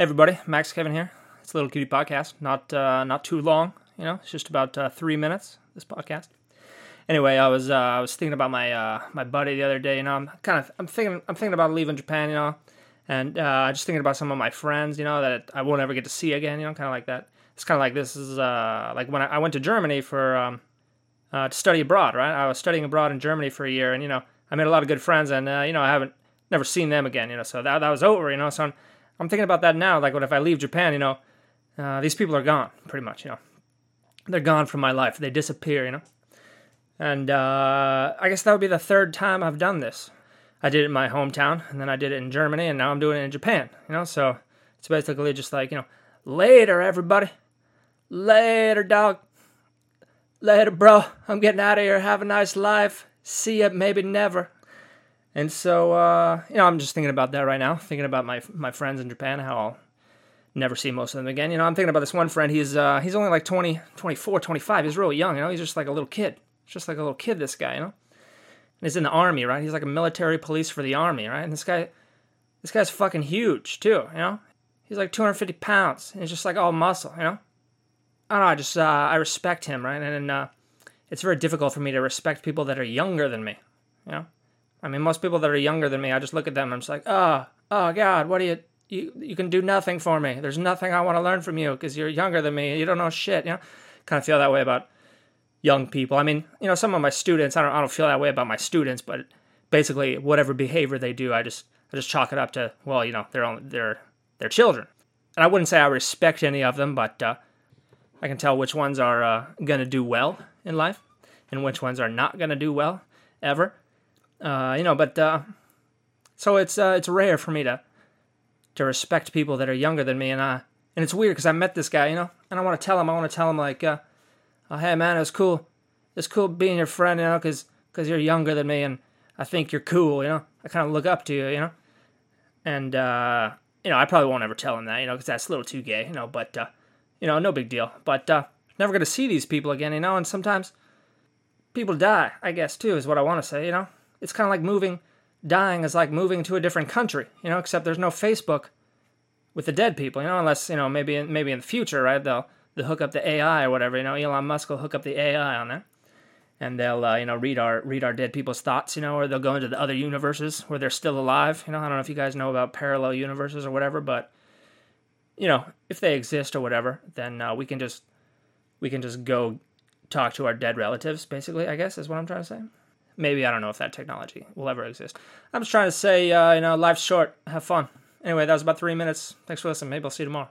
Everybody, Max Kevin here. It's a little cutie podcast, not uh, not too long. You know, it's just about uh, three minutes. This podcast. Anyway, I was uh, I was thinking about my uh, my buddy the other day. You know, I'm kind of I'm thinking I'm thinking about leaving Japan. You know, and uh, just thinking about some of my friends. You know, that I won't ever get to see again. You know, kind of like that. It's kind of like this is uh, like when I, I went to Germany for um, uh, to study abroad. Right, I was studying abroad in Germany for a year, and you know, I made a lot of good friends, and you know, I haven't never seen them again. You know, so that that was over. You know, so. I'm, I'm thinking about that now. Like, what if I leave Japan? You know, uh, these people are gone, pretty much. You know, they're gone from my life. They disappear. You know, and uh, I guess that would be the third time I've done this. I did it in my hometown, and then I did it in Germany, and now I'm doing it in Japan. You know, so it's basically just like you know, later, everybody, later, dog, later, bro. I'm getting out of here. Have a nice life. See ya, maybe never. And so, uh, you know, I'm just thinking about that right now, thinking about my my friends in Japan, how I'll never see most of them again. You know, I'm thinking about this one friend. He's uh, he's only like 20, 24, 25. He's really young. You know, he's just like a little kid. just like a little kid. This guy, you know, and he's in the army, right? He's like a military police for the army, right? And this guy, this guy's fucking huge too. You know, he's like 250 pounds. And he's just like all muscle. You know, I don't know. I just uh, I respect him, right? And uh, it's very difficult for me to respect people that are younger than me. You know I mean, most people that are younger than me, I just look at them and I'm just like, oh, oh God, what do you, you, you can do nothing for me. There's nothing I want to learn from you because you're younger than me. You don't know shit. You know, kind of feel that way about young people. I mean, you know, some of my students, I don't, I don't feel that way about my students, but basically, whatever behavior they do, I just, I just chalk it up to, well, you know, they're only, they're, they're children. And I wouldn't say I respect any of them, but uh, I can tell which ones are uh, gonna do well in life and which ones are not gonna do well ever. Uh, you know, but uh, so it's uh, it's rare for me to to respect people that are younger than me, and I and it's weird because I met this guy, you know, and I want to tell him, I want to tell him like, uh, oh, hey man, it's cool, it's cool being your friend, you know, because because you're younger than me, and I think you're cool, you know, I kind of look up to you, you know, and uh, you know, I probably won't ever tell him that, you know, because that's a little too gay, you know, but uh, you know, no big deal, but uh, never gonna see these people again, you know, and sometimes people die, I guess too, is what I want to say, you know it's kind of like moving, dying is like moving to a different country, you know, except there's no Facebook with the dead people, you know, unless, you know, maybe in, maybe in the future, right? They'll, they'll hook up the AI or whatever, you know, Elon Musk will hook up the AI on there and they'll, uh, you know, read our, read our dead people's thoughts, you know, or they'll go into the other universes where they're still alive. You know, I don't know if you guys know about parallel universes or whatever, but, you know, if they exist or whatever, then uh, we can just, we can just go talk to our dead relatives, basically, I guess is what I'm trying to say maybe I don't know if that technology will ever exist. I'm just trying to say, uh, you know, life's short. Have fun. Anyway, that was about three minutes. Thanks for listening. Maybe I'll see you tomorrow.